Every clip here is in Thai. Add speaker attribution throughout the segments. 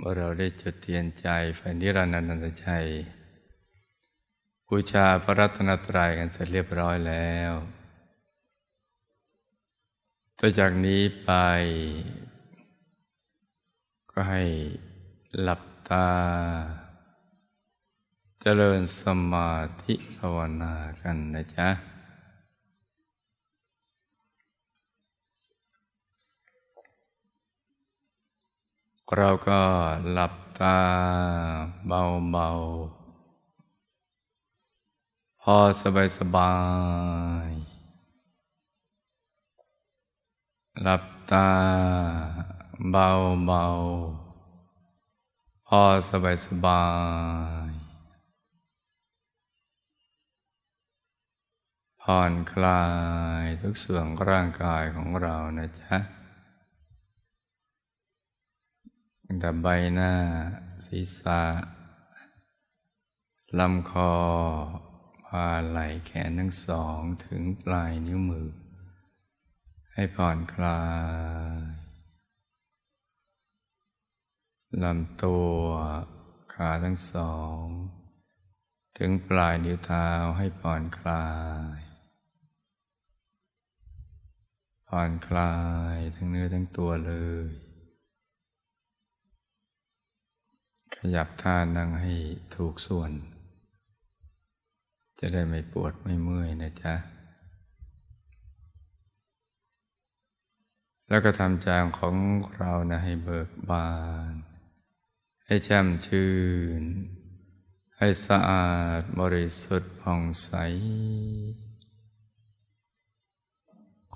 Speaker 1: เมื่อเราได้จุดเทียนใจไฟนิรันดร์นันตชัยบูชาพระรัตนตรัยกันเสร็จเรียบร้อยแล้วต่อจากนี้ไป ก็ให้หลับตา เจริญสมาธิภาวนากันนะจ๊ะ เราก็หลับตาเบาๆ พอสบายสบาย หลับตาเบาๆ พอสบายสบาย ผ่อนคลายทุกส่วนร่างกายของเรานะจ๊ะ แต่ใบหน้า ศีรษะลำคอพาไหล่แขนทั้งสองถึงปลายนิ้วมือ ให้ผ่อนคลายลำตัวขาทั้งสอง ถึงปลายนิ้วเท้าให้ผ่อนคลาย ผ่อนคลายทั้งเนื้อทั้งตัวเลย ขยับท่านั่งให้ถูกส่วน จะได้ไม่ปวดไม่เมื่อยนะจ๊ะ แล้วก็ทำจางของเรานะให้เบิกบาน ให้แจ่มชื่น ให้สะอาดบริสุทธิ์ผ่องใส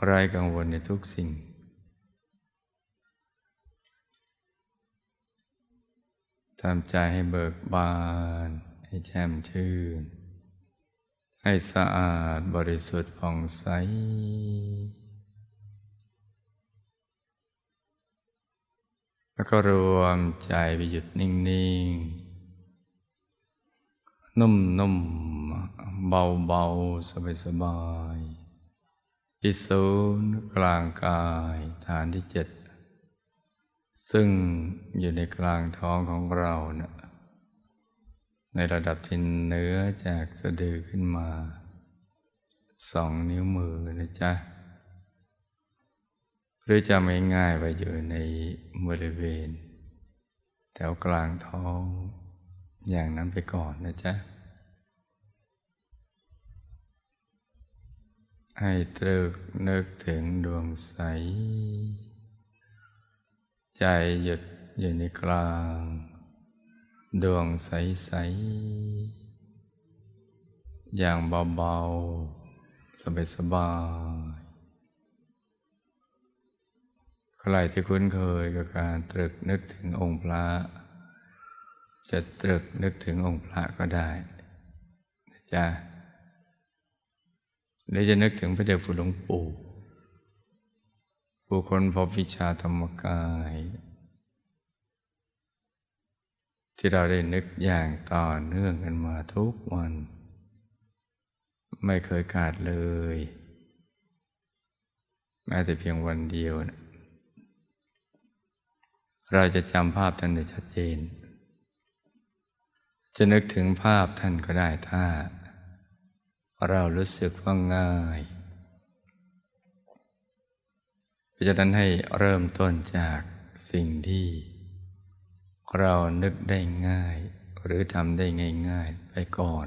Speaker 1: ไร้กังวลในทุกสิ่ง ทำใจให้เบิกบาน ให้แช่มชื่น ให้สะอาดบริสุทธิ์ผ่องใส แล้วก็รวมใจไปหยุดนิ่ง ๆ นุ่ม ๆ เบา ๆ สบาย ๆ ที่ศูนย์กลางกายฐานที่เจ็ด ซึ่งอยู่ในกลางท้องของเราเนะี่ยในระดับที่เนื้อจากสะดือขึ้นมาสองนิ้วมือนะจ๊ะ หรือจะไม่ง่ายไปอยู่ในบริเวณ แถวกลางท้องอย่างนั้นไปก่อนนะจ๊ะ ให้ตรึกนึกถึงดวงใส ใจหยุดอยู่ในกลาง ดวงใส ๆ อย่างเบา ๆ สบายๆใครที่คุ้นเคยกับการตรึกนึกถึงองค์พระ จะตรึกนึกถึงองค์พระก็ได้นะจ๊ะหรือจะนึกถึงพระเดชพระหลวงปู่ ผู้คนพบวิชาธรรมกาย ที่เราได้นึกอย่างต่อเนื่องกันมาทุกวัน ไม่เคยขาดเลย แม้แต่เพียงวันเดียวนะเราจะจำภาพท่านได้ชัดเจน จะนึกถึงภาพท่านก็ได้ถ้า เรารู้สึกว่าง่าย ราะฉะนั้นให้เริ่มต้นจากสิ่งที่ เรานึกได้ง่าย หรือทำได้ง่าย ๆ ไปก่อน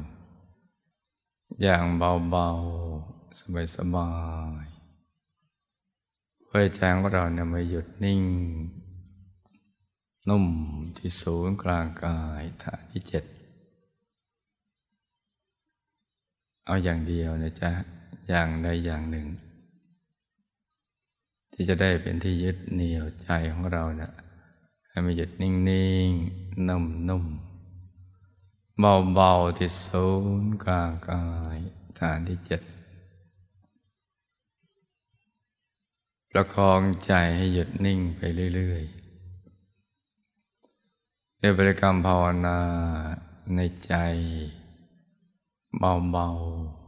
Speaker 1: อย่างเบา ๆ สบายๆเพื่อใจของเราเนี่ยมาหยุดนิ่ง นุ่มที่ศูนย์กลางกายฐานที่เจ็ดเอาอย่างเดียวนะจ๊ะ อย่างใดอย่างหนึ่ง ที่จะได้เป็นที่ยึดเหนี่ยวใจของเราเนะ่ยให้มันหยุดนิ่งๆ นุ่มๆ เบาๆ ที่ศูนย์กลางกายฐานที่เจ็ดประคองใจให้หยุดนิ่งไปเรื่อยๆในบริกรรมภาวนาในใจ เบาๆ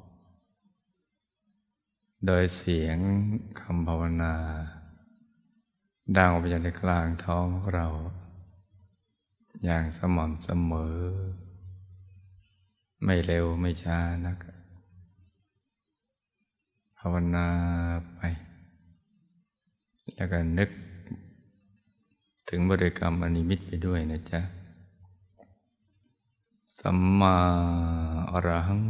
Speaker 1: โดยเสียงคำภาวนา ดังออกไปจากในกลางท้องของเรา อย่างสม่ำเสมอ ไม่เร็วไม่ช้านัก ภาวนาไป แล้วก็นึก ถึงบริกรรมอนิมิตไปด้วยนะจ๊ะ สัมมาอรหัง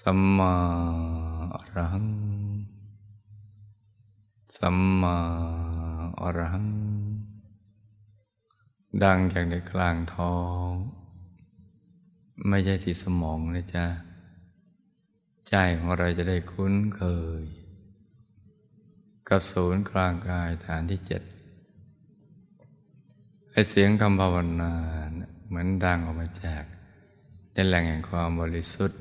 Speaker 1: สัมมา หัง สัมมาอรหัง ดังจากในกลางท้อง ไม่ใช่ที่สมองนะจ๊ะ ใจของเราจะได้คุ้นเคย กับศูนย์กลางกายฐานที่เจ็ดไอเสียงคำภาวนาเหมือนดังออกมาจากในแหล่งแห่งความบริสุทธิ์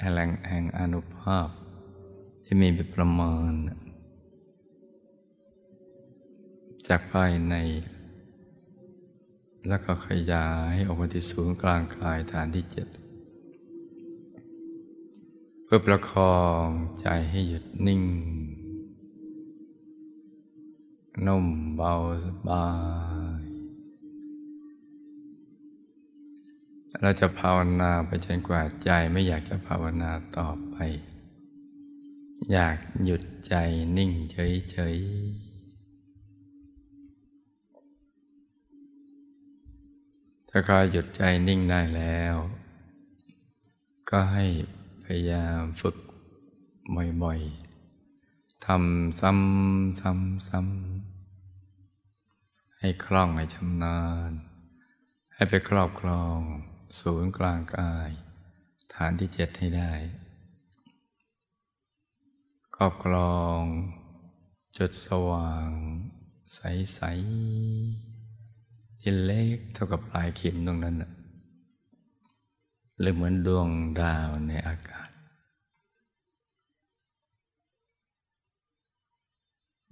Speaker 1: แหล่งแห่งอนุภาพ ที่มีเป็นประมาณ จากภายใน แล้วก็ขยายออกมาที่ศูนย์กลางกายฐานที่เจ็ดเพื่อประคองใจให้หยุดนิ่ง นุ่มเบาสบาย เราจะภาวนาไปจนกว่าใจไม่อยากจะภาวนาต่อไป อยากหยุดใจนิ่งเฉยๆถ้าใครหยุดใจนิ่งได้แล้ว ก็ให้พยายามฝึกบ่อยๆทำซ้ำซ้ำซ้ำให้คล่องให้ชำนาญ ให้ไปครอบครอง ศูนย์กลางกาย ฐานที่เจ็ดให้ได้ ครอบครอง จุดสว่าง ใส ๆ ที่เล็กเท่ากับปลายเข็มตรงนั้นหรือเหมือนดวงดาวในอากาศ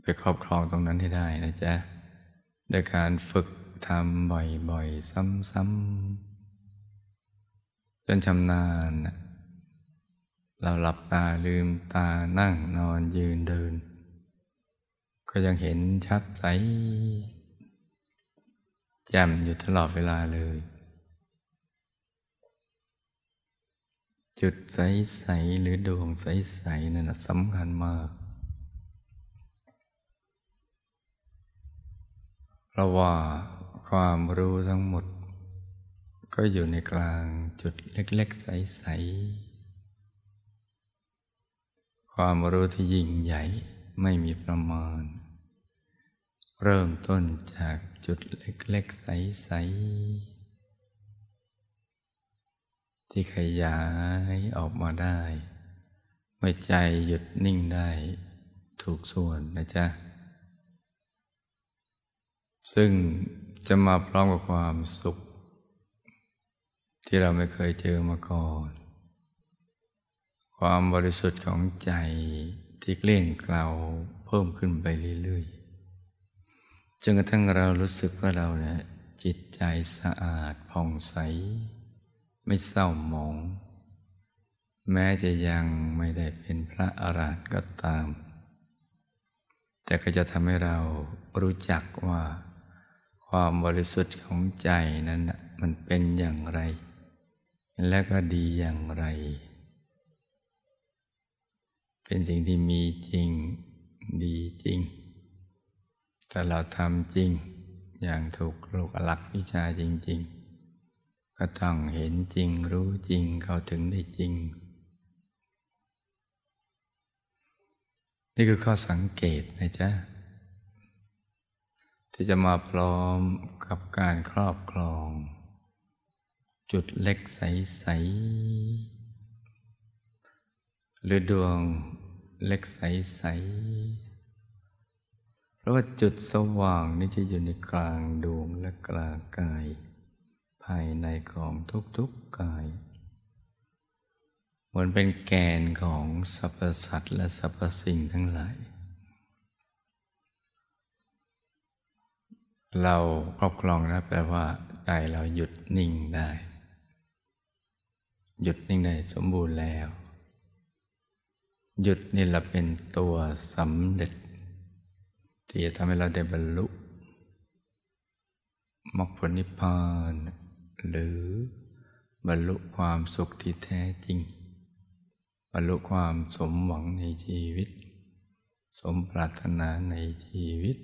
Speaker 1: ไปครอบครองตรงนั้นให้ได้นะจ๊ะโดยการฝึกทำบ่อยๆ ซ้ำๆ จนชำนาญเราหลับตาลืมตานั่งนอนยืนเดิน ก็ยังเห็นชัดใสแจ่มอยู่ตลอดเวลาเลย จุดใสๆหรือดวงใสๆนั่นสำคัญมาก เพราะว่าความรู้ทั้งหมด ก็อยู่ในกลางจุดเล็ก ๆ ใส ๆ ความรู้ที่ยิ่งใหญ่ไม่มีประมาณ เริ่มต้นจากจุดเล็ก ๆ ใส ๆ ที่ขยายออกมาได้ เมื่อใจหยุดนิ่งได้ถูกส่วนนะจ๊ะ ซึ่งจะมาพร้อมกับความสุข ที่เราไม่เคยเจอมาก่อน ความบริสุทธิ์ของใจที่เกลี้ยงเกลาเพิ่มขึ้นไปเรื่อยๆจนกระทั่งเรารู้สึกว่าเราเนี่ยจิตใจสะอาดผ่องใส ไม่เศร้าหมอง แม้จะยังไม่ได้เป็นพระอรหันต์ก็ตาม แต่ก็จะทำให้เรารู้จักว่า ความบริสุทธิ์ของใจนั้นมันเป็นอย่างไร และก็ดีอย่างไร เป็นสิ่งที่มีจริงดีจริง แต่เราทำจริงอย่างถูกลูกหลักวิชาจริง ๆ ก็ต้องเห็นจริงรู้จริงเข้าถึงได้จริง นี่คือข้อสังเกตนะจ๊ะที่จะมาพร้อมกับการครอบครอง จุดเล็กใสๆหรือดวงเล็กใสๆเพราะว่าจุดสว่างนี่จะอยู่ในกลางดวงและกลางกาย ภายในของทุกๆกาย เหมือนเป็นแกนของสรรพสัตว์และสรรพสิ่งทั้งหลาย เราครอบครองนะแปลว่าใจเราหยุดนิ่งได้ หยุดนิ่งได้สมบูรณ์แล้ว หยุดนี่เราเป็นตัวสำเร็จ ที่จะทำให้เราได้บรรลุมรรคผลนิพพาน หรือบรรลุความสุขที่แท้จริง บรรลุความสมหวังในชีวิต สมปรารถนาในชีวิต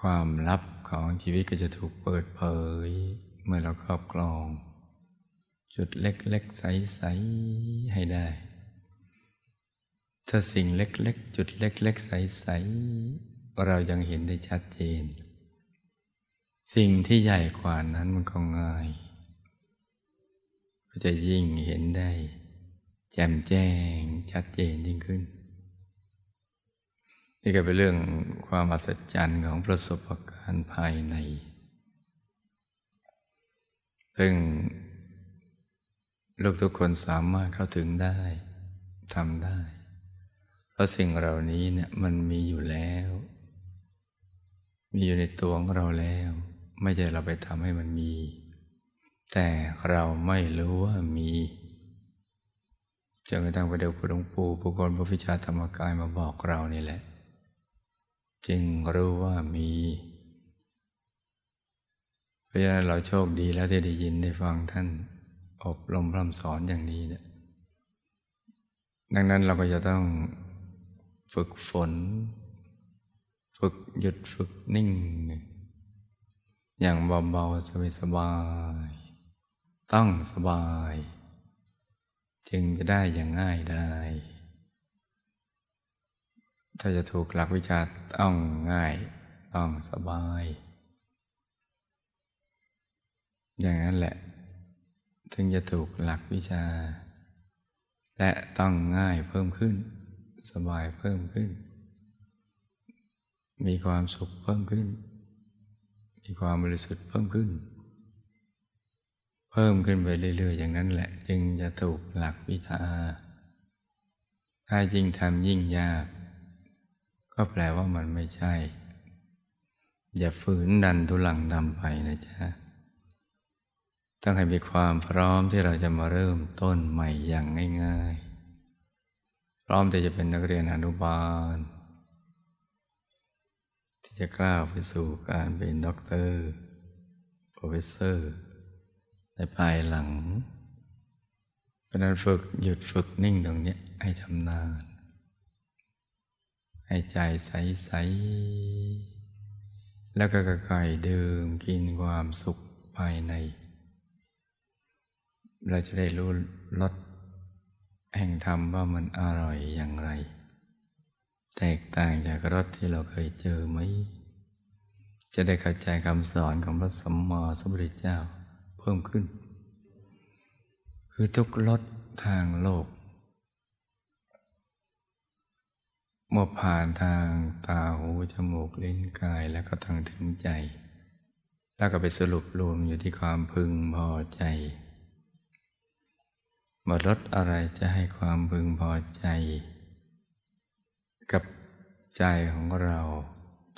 Speaker 1: ความลับ ของชีวิตก็จะถูกเปิดเผย เมื่อเราครอบครอง จุดเล็กๆใสๆให้ได้ ถ้าสิ่งเล็กๆ จุดเล็กๆใสๆเรายังเห็นได้ชัดเจน สิ่งที่ใหญ่กว่านั้นมันก็ง่าย ก็จะยิ่งเห็นได้ แจ่มแจ้งชัดเจนยิ่งขึ้น นี่ก็เป็นเรื่องความอัศจรรย์ของประสบการณ์ภายใน ซึ่งลูกทุกคนสามารถเข้าถึงได้ทำได้ เพราะสิ่งเหล่านี้เนี่ยมันมีอยู่แล้ว มีอยู่ในตัวของเราแล้ว ไม่ใช่เราไปทำให้มันมี แต่เราไม่รู้ว่ามีจนกระทั่งพระเดชคุณหลวงปู่ปุกรพระวิชาธรรมกายมาบอกเรานี่แหละ จึงรู้ว่ามี เพราะฉะนั้นเราโชคดีแล้วที่ได้ยินได้ฟังท่าน อบรมพร่ำสอนอย่างนี้เนี่ยดังนั้นเราก็จะต้องฝึกฝน ฝึกหยุดฝึกนิ่ง อย่างเบาๆสบายๆต้องสบาย จึงจะได้อย่างง่ายได้ ถ้าจะถูกหลักวิชาต้องง่าย ต้องสบาย อย่างนั้นแหละ ถึงจะถูกหลักวิชา และต้องง่ายเพิ่มขึ้น สบายเพิ่มขึ้น มีความสุขเพิ่มขึ้น มีความบริสุทธิ์เพิ่มขึ้น เพิ่มขึ้นไปเรื่อยๆ อย่างนั้นแหละ จึงจะถูกหลักวิชา ถ้ายิ่งทำยิ่งยาก ก็แปลว่ามันไม่ใช่ อย่าฝืนดันทุลังดำไปนะจ๊ะต้องให้มีความพร้อมที่เราจะมาเริ่มต้นใหม่อย่างง่ายๆ พร้อมที่จะเป็นนักเรียนอนุบาล ที่จะกล้าไปสู่การเป็นด็อกเตอร์ professor ในภายหลัง เพราะนั้นฝึกหยุดฝึกนิ่งตรงนี้ให้ทำนาน ให้ใจใส ๆ แล้วก็ค่อยๆดื่มกินความสุขภายใน เราจะได้รู้รสแห่งธรรมว่ามันอร่อยอย่างไร แตกต่างจากรถที่เราเคยเจอไหม จะได้เข้าใจคำสอนของพระสัมมาสัมพุทธเจ้าเพิ่มขึ้น คือทุกรถทางโลก เมื่อผ่านทางตาหูจมูกลิ้นกายแล้วก็ทางถึงใจ แล้วก็ไปสรุปรวมอยู่ที่ความพึงพอใจมารถอะไรจะให้ความพึงพอใจ กับใจของเรา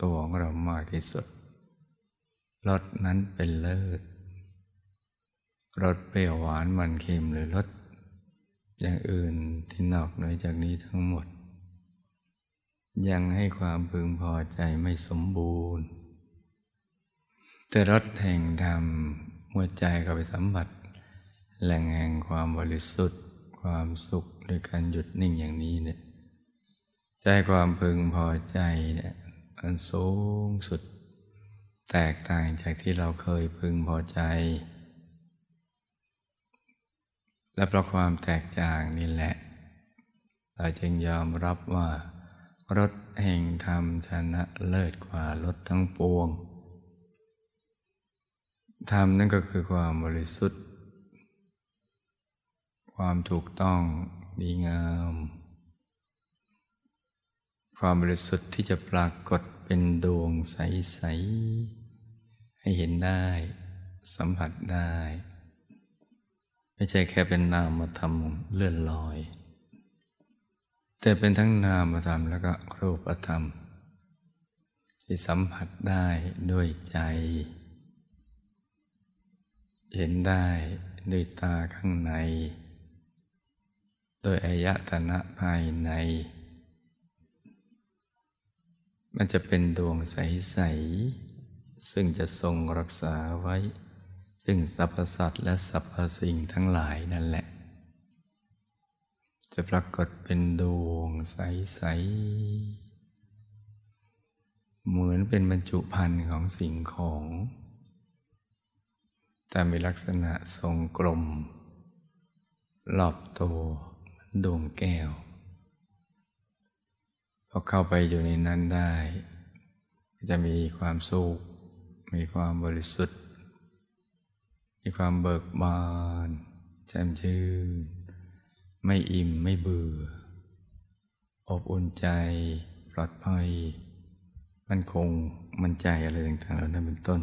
Speaker 1: ตัวของเรามากที่สุดรสนั้นเป็นเลิศรสเปรี้ยวหวานมันเค็มหรือรสอย่างอื่นที่นอกเหนือจากนี้ทั้งหมด ยังให้ความพึงพอใจไม่สมบูรณ์ แต่รสแห่งธรรมหัวใจก็ไปสัมผัสแหล่งแห่งความบริสุทธิ์ ความสุขโดยการหยุดนิ่งอย่างนี้เนี่ยใจความพึงพอใจเนี่ยมันสูงสุด แตกต่างจากที่เราเคยพึงพอใจ และเพราะความแตกต่างนี่แหละ เราจึงยอมรับว่า รถแห่งธรรมชนะเลิศกว่ารถทั้งปวง ธรรมนั่นก็คือความบริสุทธิ์ ความถูกต้องดีงาม ความบริสุทธิ์ที่จะปรากฏเป็นดวงใส ๆ ให้เห็นได้ สัมผัสได้ ไม่ใช่แค่เป็นนามธรรมเลื่อนลอย แต่เป็นทั้งนามธรรมแล้วก็รูปธรรม ที่สัมผัสได้ด้วยใจ เห็นได้ด้วยตาข้างใน โดยอายตนะภายใน มันจะเป็นดวงใส ๆ ซึ่งจะทรงรักษาไว้ ซึ่งสรรพสัตว์และสรรพสิ่งทั้งหลายนั่นแหละ จะปรากฏเป็นดวงใส ๆ เหมือนเป็นบรรจุภัณฑ์ของสิ่งของ แต่มีลักษณะทรงกลมรอบตัวดวงแก้ว พอเข้าไปอยู่ในนั้นได้จะมีความสุข มีความบริสุทธิ์ มีความเบิกบานแจ่มชื่น ไม่อิ่มไม่เบื่อ อบอุ่นใจ ปลอดภัยมันคงมันใจอะไรต่างๆเหล่านั้นเป็นต้น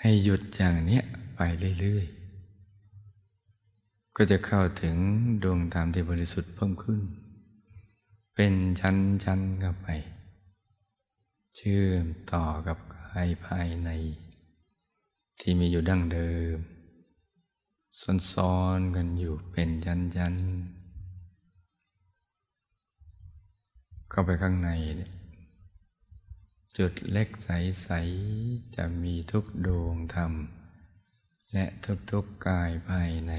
Speaker 1: ให้หยุดอย่างเนี้ยไปเรื่อยๆ ก็จะเข้าถึงดวงธรรมที่บริสุทธิ์เพิ่มขึ้น เป็นชั้นๆเข้าไป เชื่อมต่อกับกายภายใน ที่มีอยู่ดั้งเดิม ซ้อนๆกันอยู่เป็นชั้นๆเข้าไปข้างในจุดเล็กใส ๆ จะมีทุกดวงธรรม และทุก ๆกายภายใน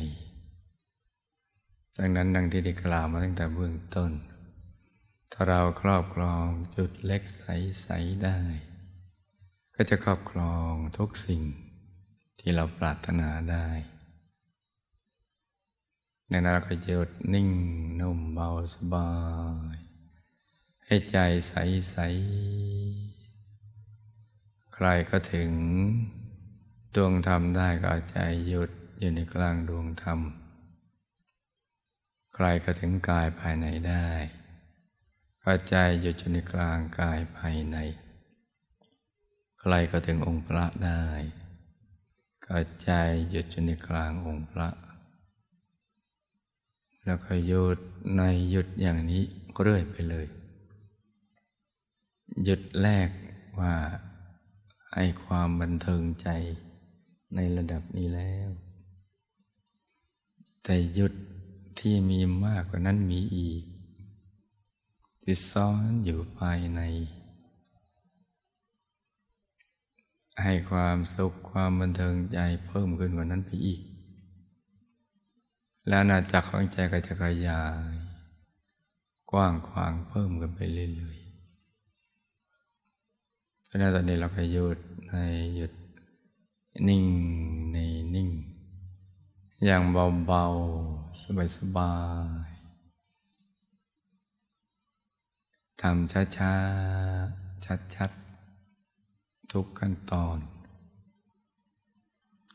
Speaker 1: ดังนั้นดังที่ได้กล่าวมาตั้งแต่เบื้องต้น ถ้าเราครอบครองจุดเล็กใส ๆ ได้ ก็จะครอบครองทุกสิ่งที่เราปรารถนาได้ ในนั้นเราก็หยุดนิ่งนุ่มเบาสบาย ให้ใจใสๆใครก็ถึงดวงธรรมได้ก็ใจหยุดอยู่ในกลางดวงธรรม ใครก็ถึงกายภายในได้ ก็ใจหยุดอยู่ในกลางกายภายใน ใครก็ถึงองค์พระได้ ก็ใจหยุดอยู่ในกลางองค์พระ แล้วก็หยุดในหยุดอย่างนี้เรื่อยไปเลย หยุดแรกว่าให้ความบันเทิงใจในระดับนี้แล้ว แต่หยุดที่มีมากกว่านั้นมีอีก ที่ซ้อนอยู่ภายใน ให้ความสุขความบันเทิงใจเพิ่มขึ้นกว่านั้นไปอีก แล้วนาจักของใจก็จะขยาย กว้างขวางเพิ่มกันไปเรื่อยๆเพราะนั้นตอนนี้เราก็หยุดในหยุดนิ่งในนิ่ง อย่างเบาๆ สบายๆทำช้าๆ ชัดๆ ทุกขั้นตอน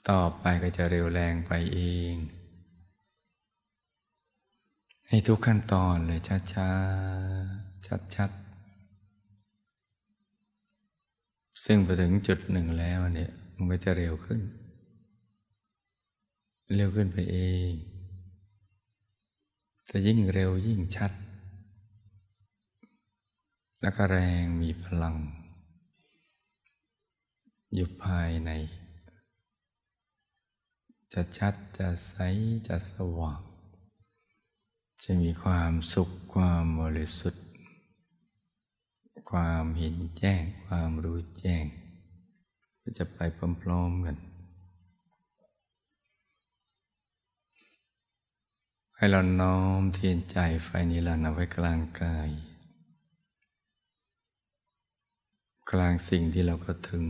Speaker 1: ต่อไปก็จะเร็วแรงไปเอง ให้ทุกขั้นตอนเลยช้าๆ ชัดๆ ซึ่งไปถึงจุดหนึ่งแล้วเนี่ย มันก็จะเร็วขึ้น เร็วขึ้นไปเองแต่ยิ่งเร็วยิ่งชัด แล้วก็แรงมีพลัง อยู่ภายใน จะชัดจะใสจะสว่าง จะมีความสุขความบริสุทธิ์ ความเห็นแจ้ง ความรู้แจ้ง ก็จะไปพร้อมๆกันให้เราน้อมเทียนใจไฟนิรันดร์เอาไว้กลางกาย กลางสิ่งที่เราก็ถึง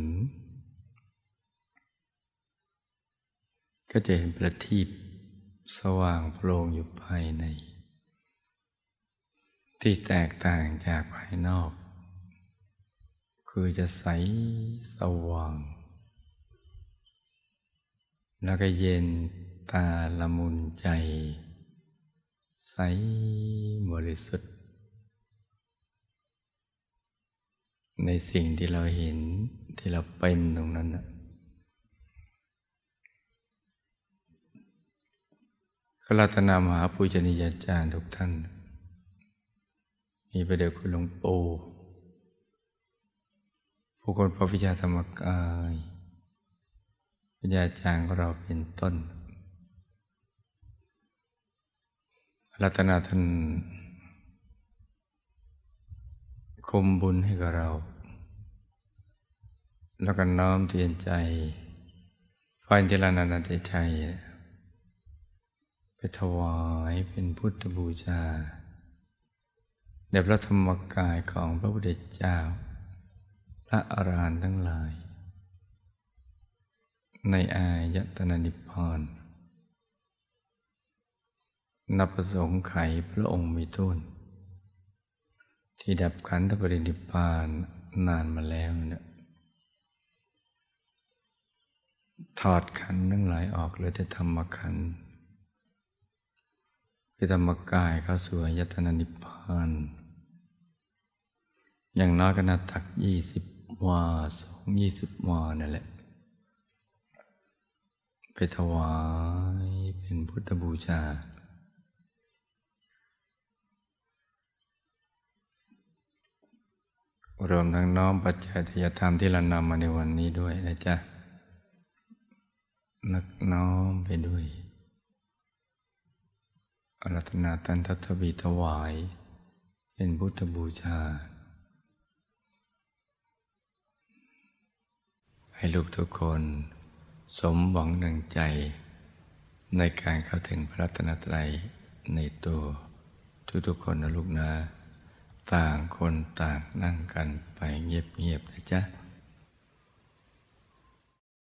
Speaker 1: ก็จะเห็นประทีปสว่างโพลงอยู่ภายใน ที่แตกต่างจากภายนอก คือจะใสสว่าง แล้วก็เย็นตาละมุนใจ ใสบริสุทธิ์ ในสิ่งที่เราเห็นที่เราเป็นตรงนั้นขรัตนามหาปุจนิยาจารย์ทุกท่าน มีประเดี๋ยวคุณหลวงปู่ผู้คนพระวิชาธรรมกายวิญญาจารย์ของเราเป็นต้นรัตนาท่านคมบุญให้กับเรา แล้วก็น้อมเทียนใจไฟที่ลานานาเตชัยไปถวายเป็นพุทธบูชา ในพระธรรมกายของพระพุทธเจ้า พระอรหันต์ทั้งหลาย ในอายตนะนิพพานนับประสงค์ไขพระองค์มีทุนที่ดับขันธปรินิพพานนานมาแล้วเนี่ยถอดขันทั้งหลายออกเลยแต่ธรรมขันคือธรรมกายเข้าสู่ยตนานิพพาน อย่างน้อยก็นาตักยี่สิบวาสองยี่สิบวานั่นแหละ ไปถวายเป็นพุทธบูชา รวมทั้งน้อมปัจจัยทยธรรมที่เรานำมาในวันนี้ด้วยนะจ๊ะ นักน้อมไปด้วยอรัตนาตันทัตบีถวาย เป็นพุทธบูชา ให้ลูกทุกคน สมหวังหนังใจ ในการเข้าถึงพระรัตนตรัยในตัวทุกๆคนนะลูกนะ ต่างคนต่างนั่งกันไปเงียบๆนะจ๊ะ